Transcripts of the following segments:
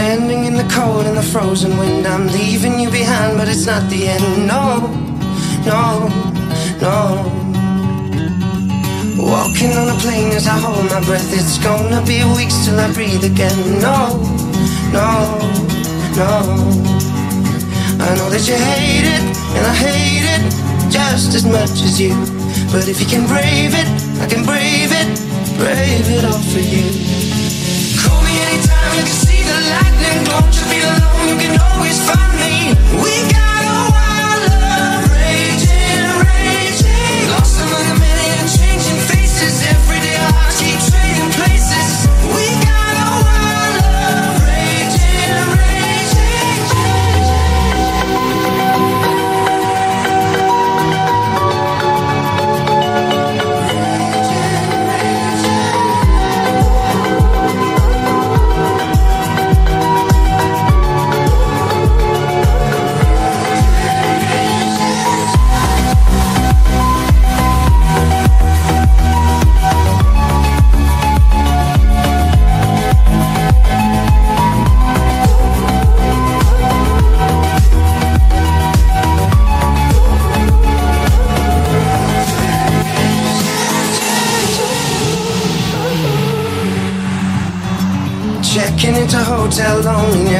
Standing in the cold and the frozen wind, I'm leaving you behind, but it's not the end. No, no, no. Walking on a plane as I hold my breath, it's gonna be weeks till I breathe again. No, no, no. I know that you hate it, and I hate it just as much as you. But if you can brave it, I can brave it, brave it all for you. Call me anytime you can see the Don't you feel alone? You can always find me. We got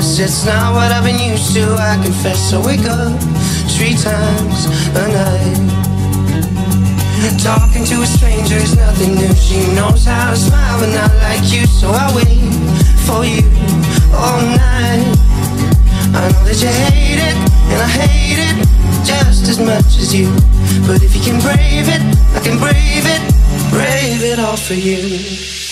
loneliness, it's not what I've been used to, I confess. I wake up three times a night. Talking to a stranger is nothing new. She knows how to smile, but not like you, so I wait for you all night. I know that you hate it, and I hate it just as much as you. But if you can brave it, I can brave it, brave it all for you.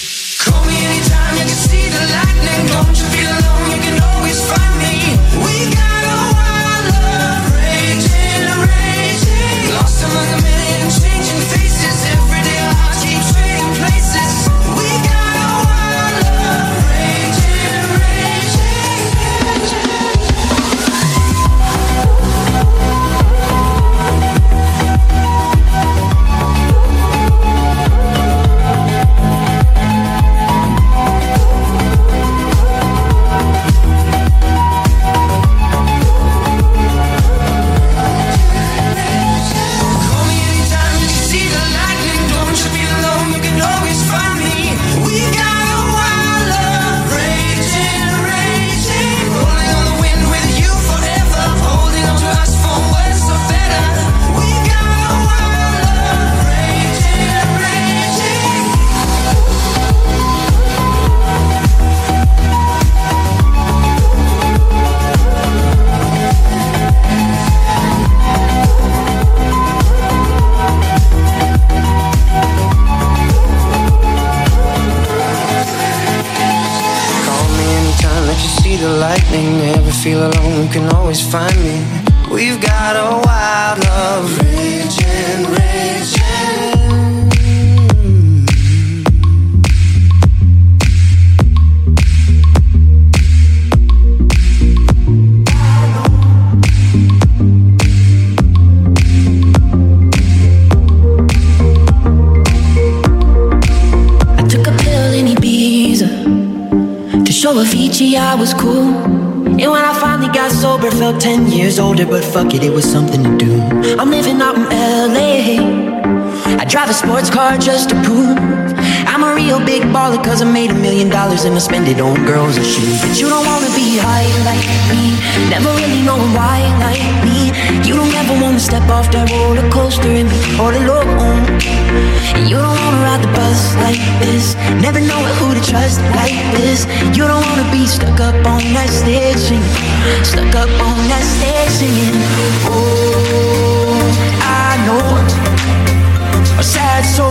Among a million changing faces. Felt 10 years older, but fuck it, it was something to do. I'm living out in LA. I drive a sports car just to prove real big baller, cause I made a million dollars and I spend it on girls and shoes. But you don't wanna be high like me, never really knowing why like me. You don't ever wanna step off that roller coaster and be all alone. And you don't wanna ride the bus like this, never know who to trust like this. You don't wanna be stuck up on that stage singing, stuck up on that stage singing. Oh, I know a sad soul,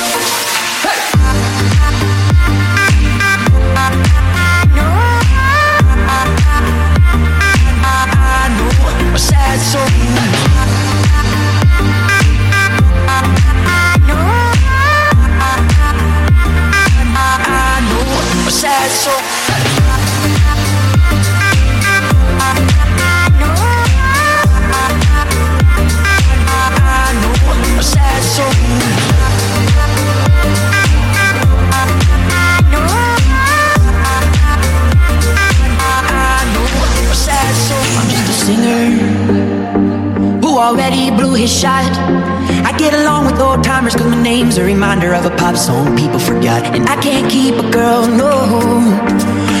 his shot. I get along with old timers cause my name's a reminder of a pop song people forgot. And I can't keep a girl, no.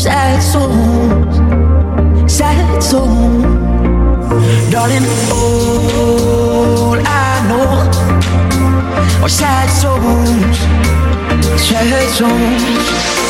sad songs, sad songs, darling. All I know are sad songs, sad songs.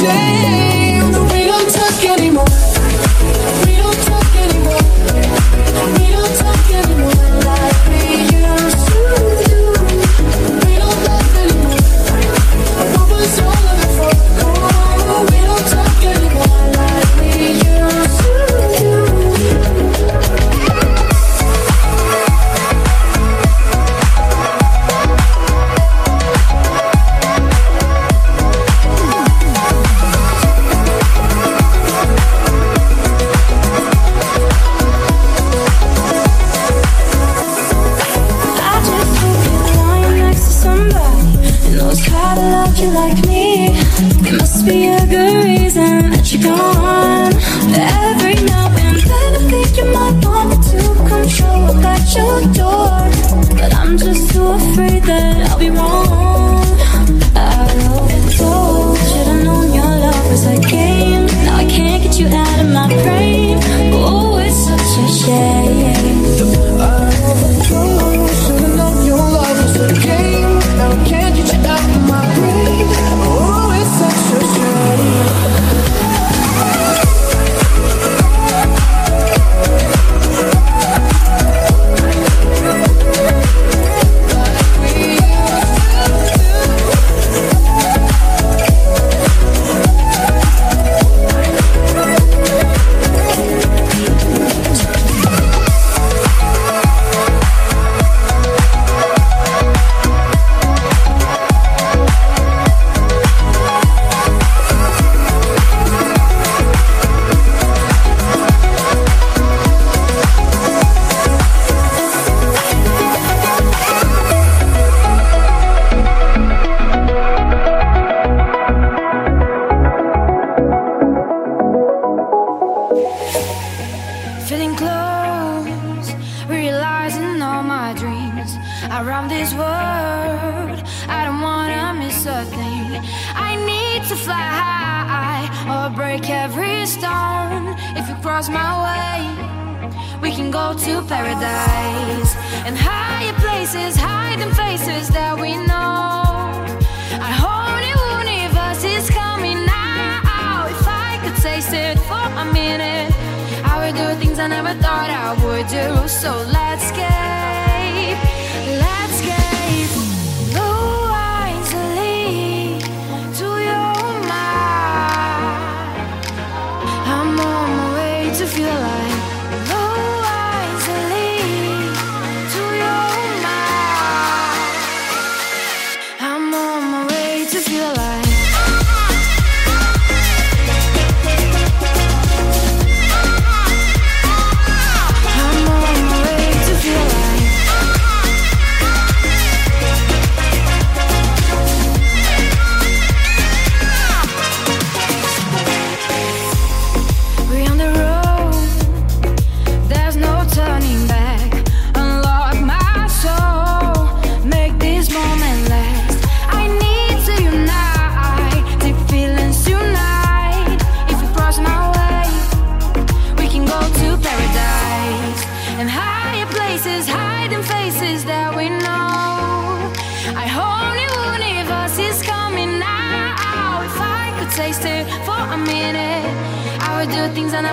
change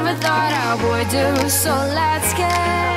never thought I would do. So let's get.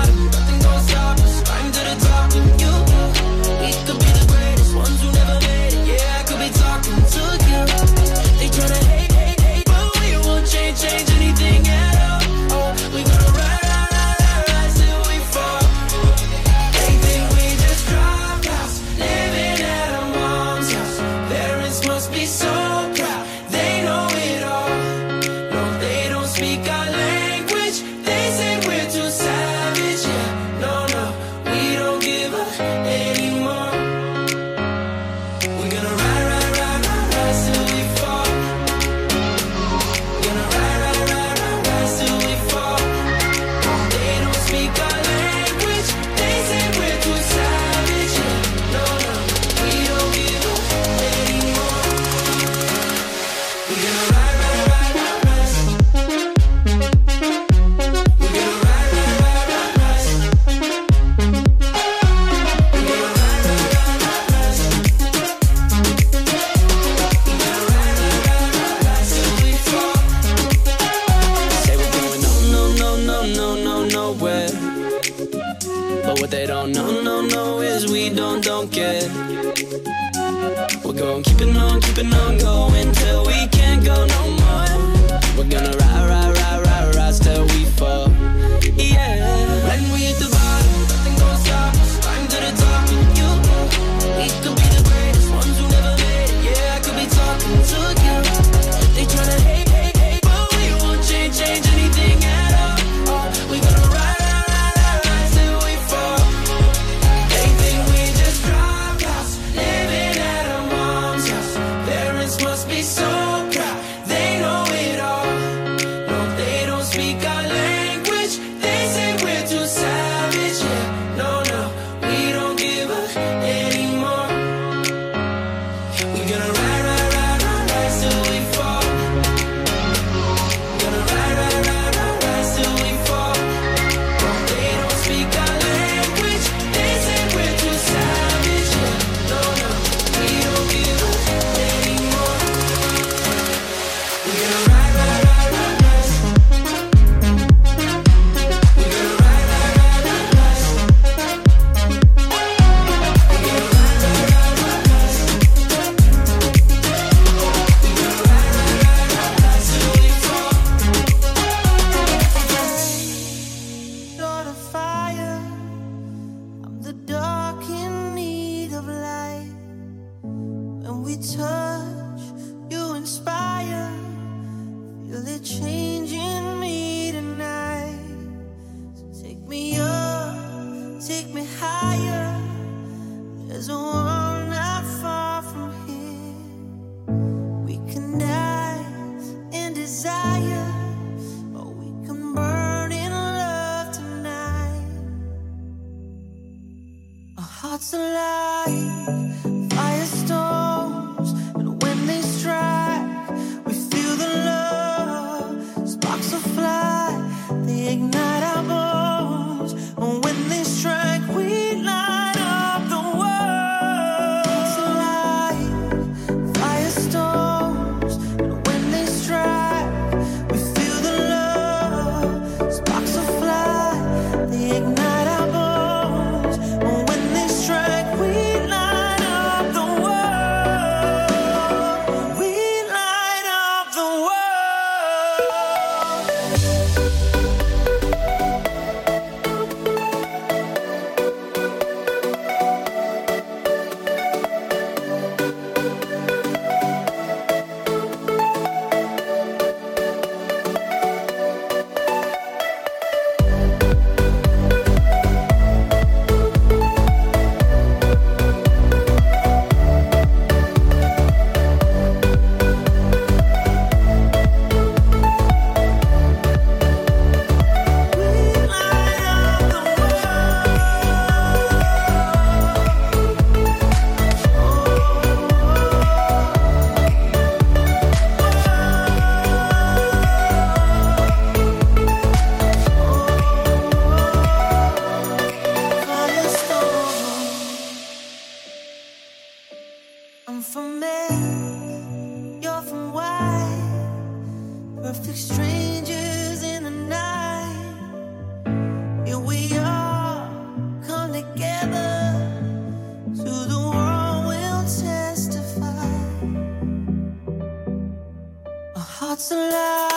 cause we don't, don't get We're gonna keep it on, keep it on going till we can't go no more. We're gonna ride, ride, ride, ride, ride till we fall. you're from why? Perfect strangers in the night. Here we are, come together. To the world we'll testify. Our hearts alive.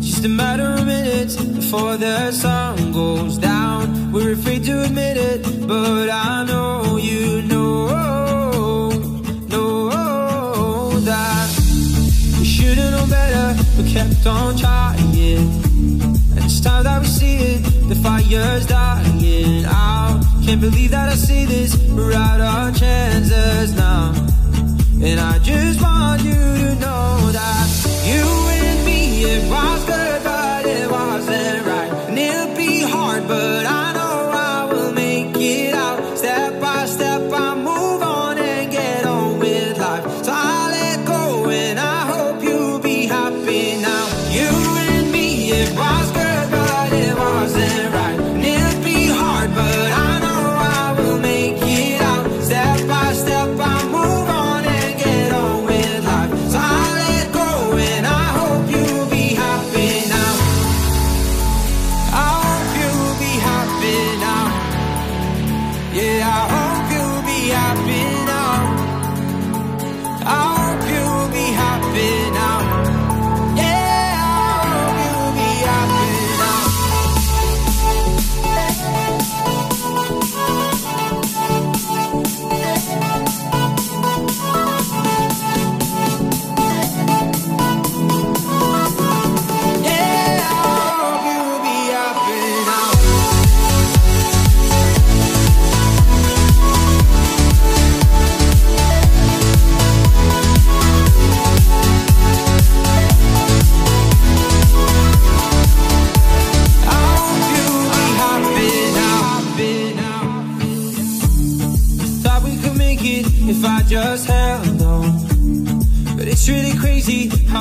Just a matter of minutes before the sun goes down. We're afraid to admit it, but I know you know, know that we should've known better, We kept on trying. And it's time that we see it, the fire's dying out. Can't believe that I see this, we're out our chances now. And I just want you to know that you if I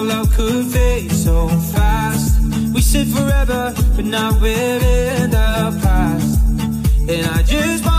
love could fade so fast. We said forever, but now we're in the past. And I just want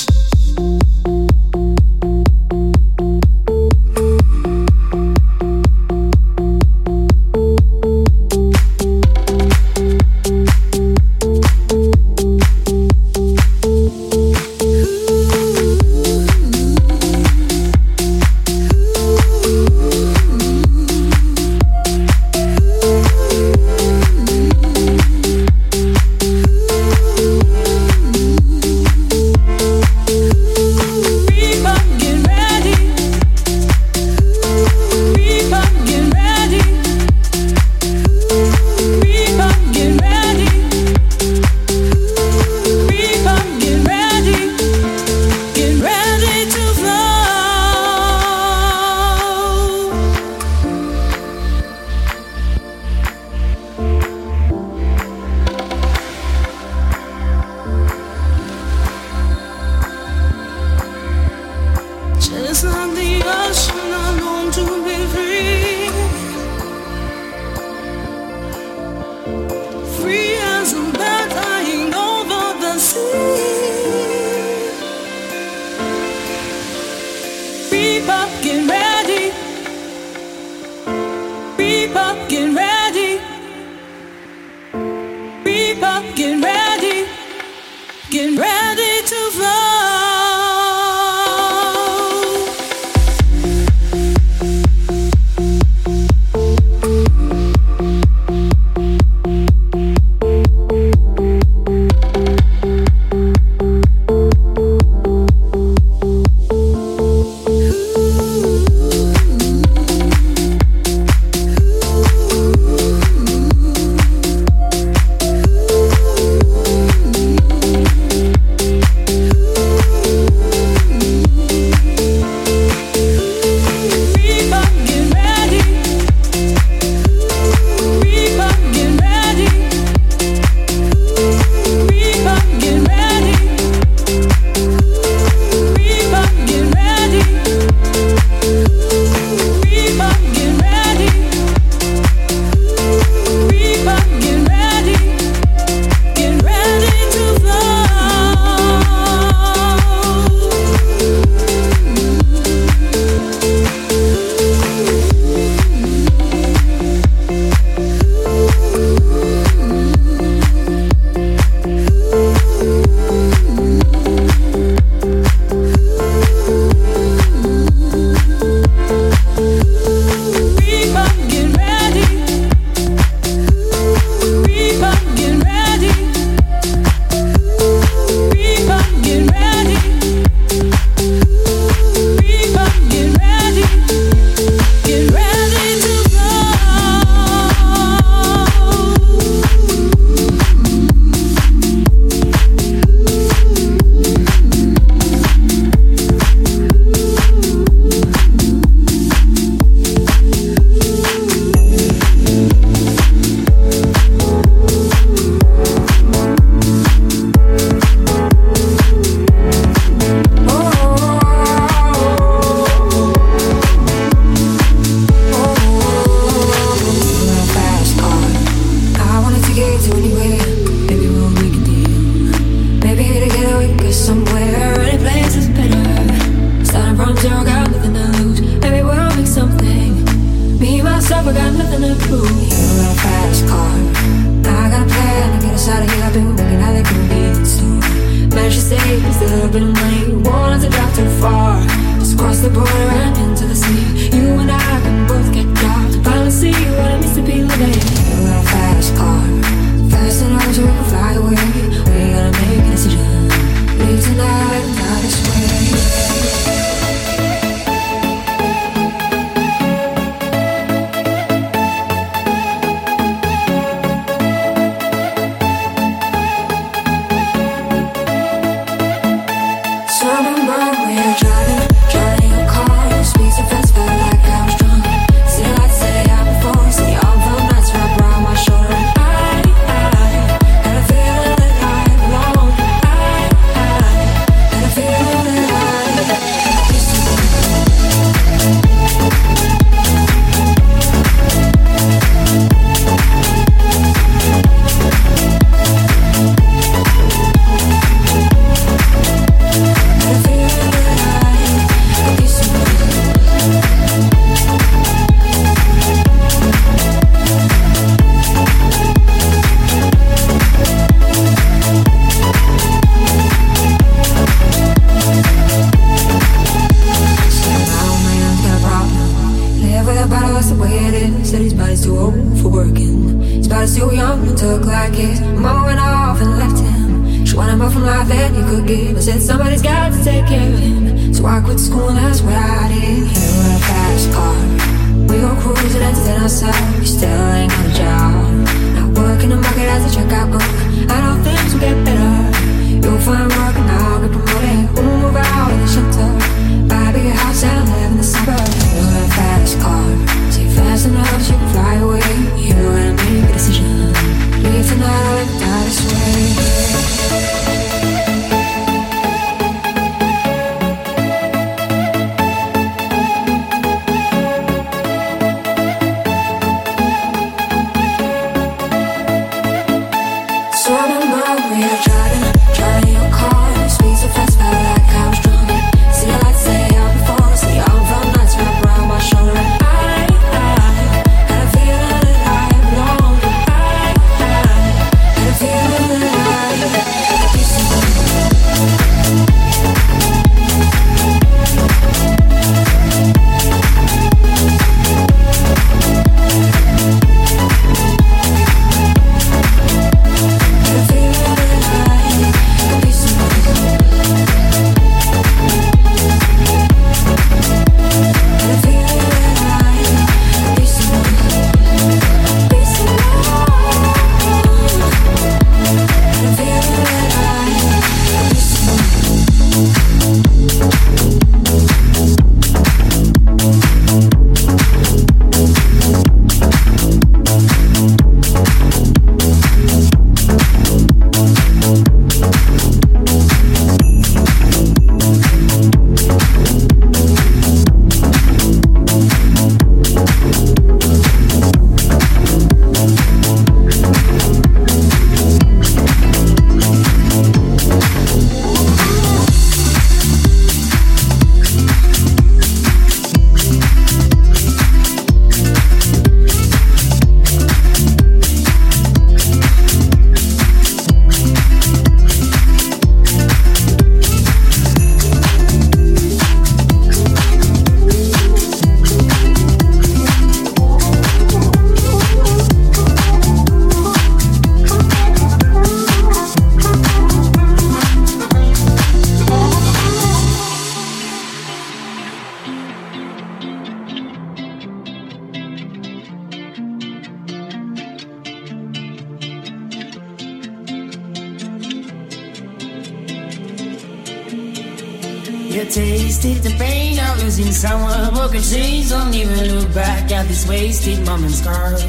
Tasted the pain of losing someone. Broken chains, don't even look back at this wasted moments scars.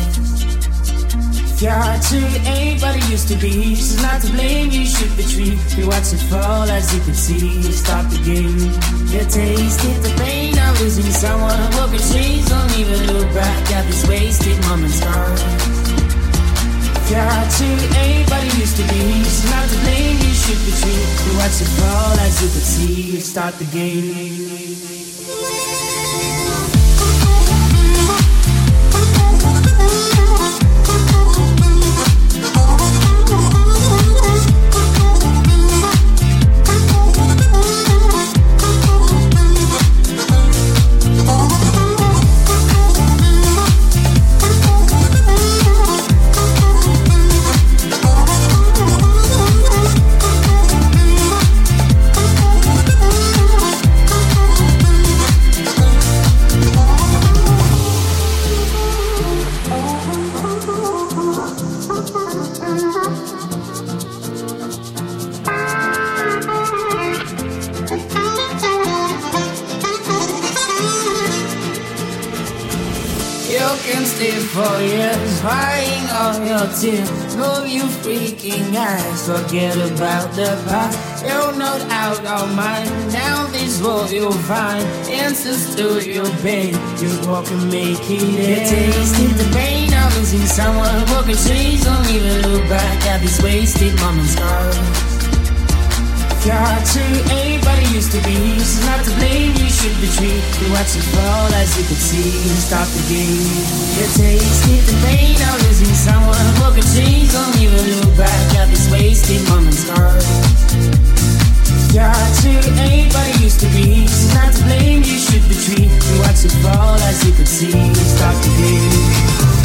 If your heart truly ain't what it used to be, she's not to blame. You should be treated. You watch it fall as you can see. Stop the game. You tasted the pain of losing someone. Broken chains, don't even look back at this wasted moments scars. Ain't what used to be, she's not to blame. You should be treated. You watch it fall as you can see. Start the game. Forget about the past. You're not out of mind. Now this world you'll find answers to your pain. You walk and make it end. Tasted the pain of losing someone. Broken chains, don't even look back at these wasted moments. Your truly ain't what it used to be. She's not to blame, you should be treated. You watch it fall as you can see. Stop the game. You tasted the pain of losing someone. Broken chains, don't even look back at this wasted moment scars. Your heart truly ain't what it used to be. She's not to blame, you should be treated. You watch it fall as you can see. Stop the game.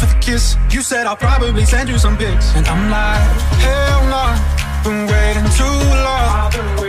for the kiss. You said I'll probably send you some pics. And I'm like, hell no, nah, been waiting too long.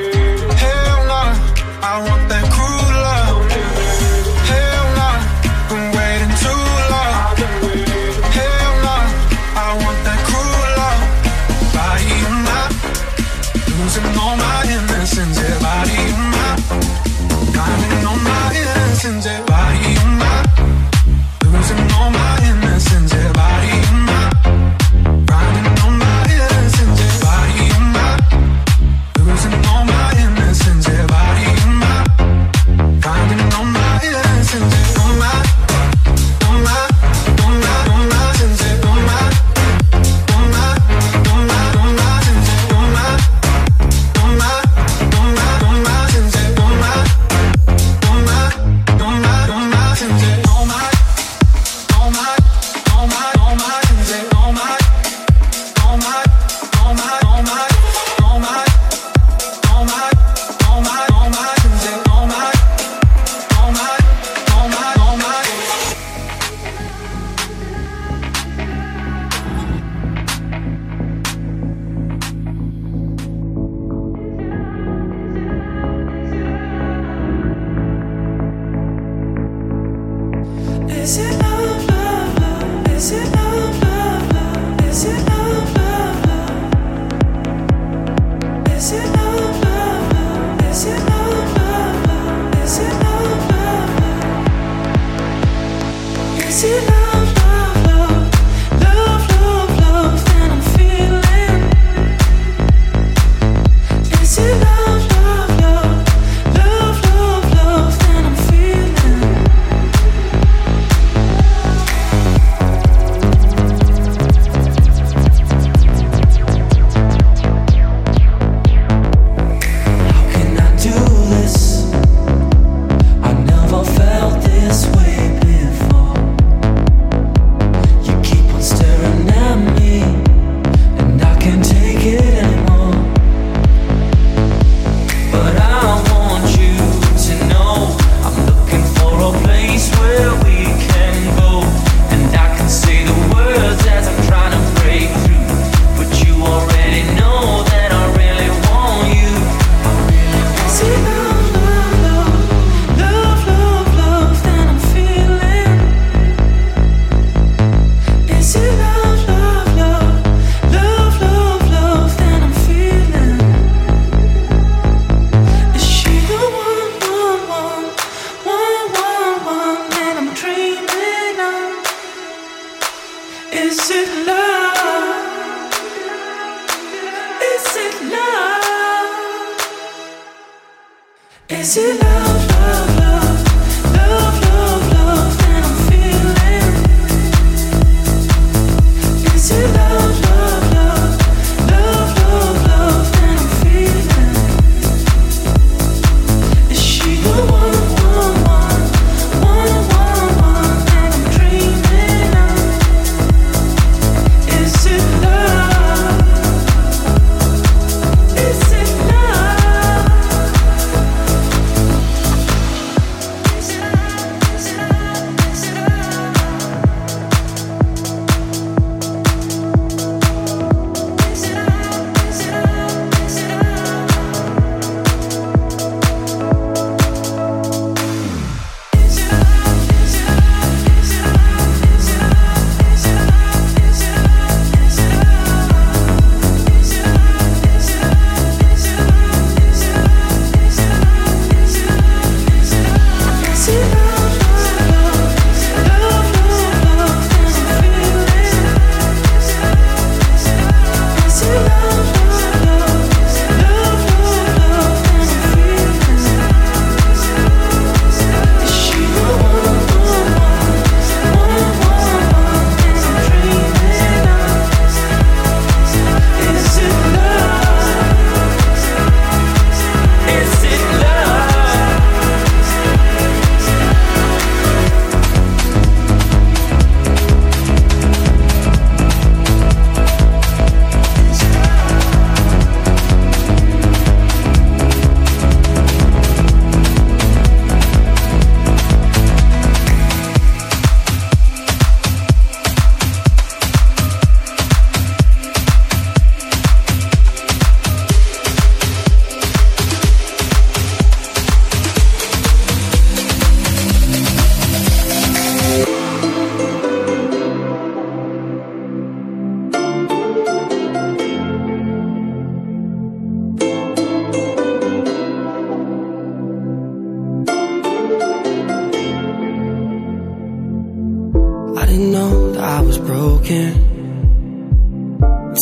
looking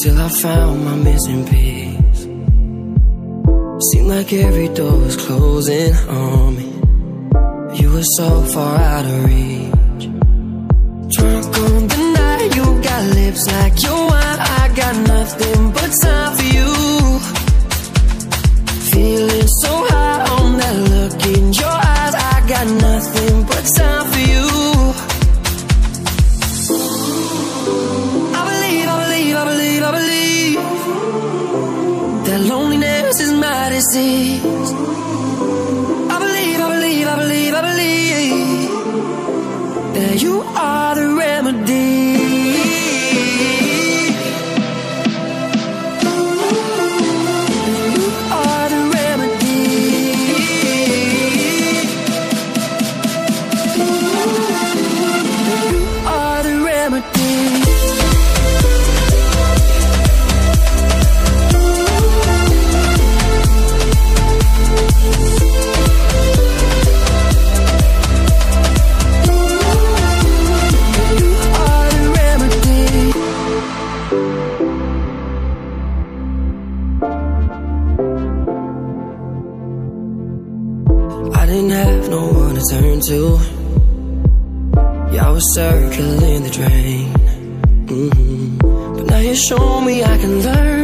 till I found my missing piece. Seemed like every door was closing on me. You were so far out of reach. Drunk on the night, you got lips like your wine. I got nothing but time for you. Feeling circling the drain. Mm -hmm. But now you show me I can learn.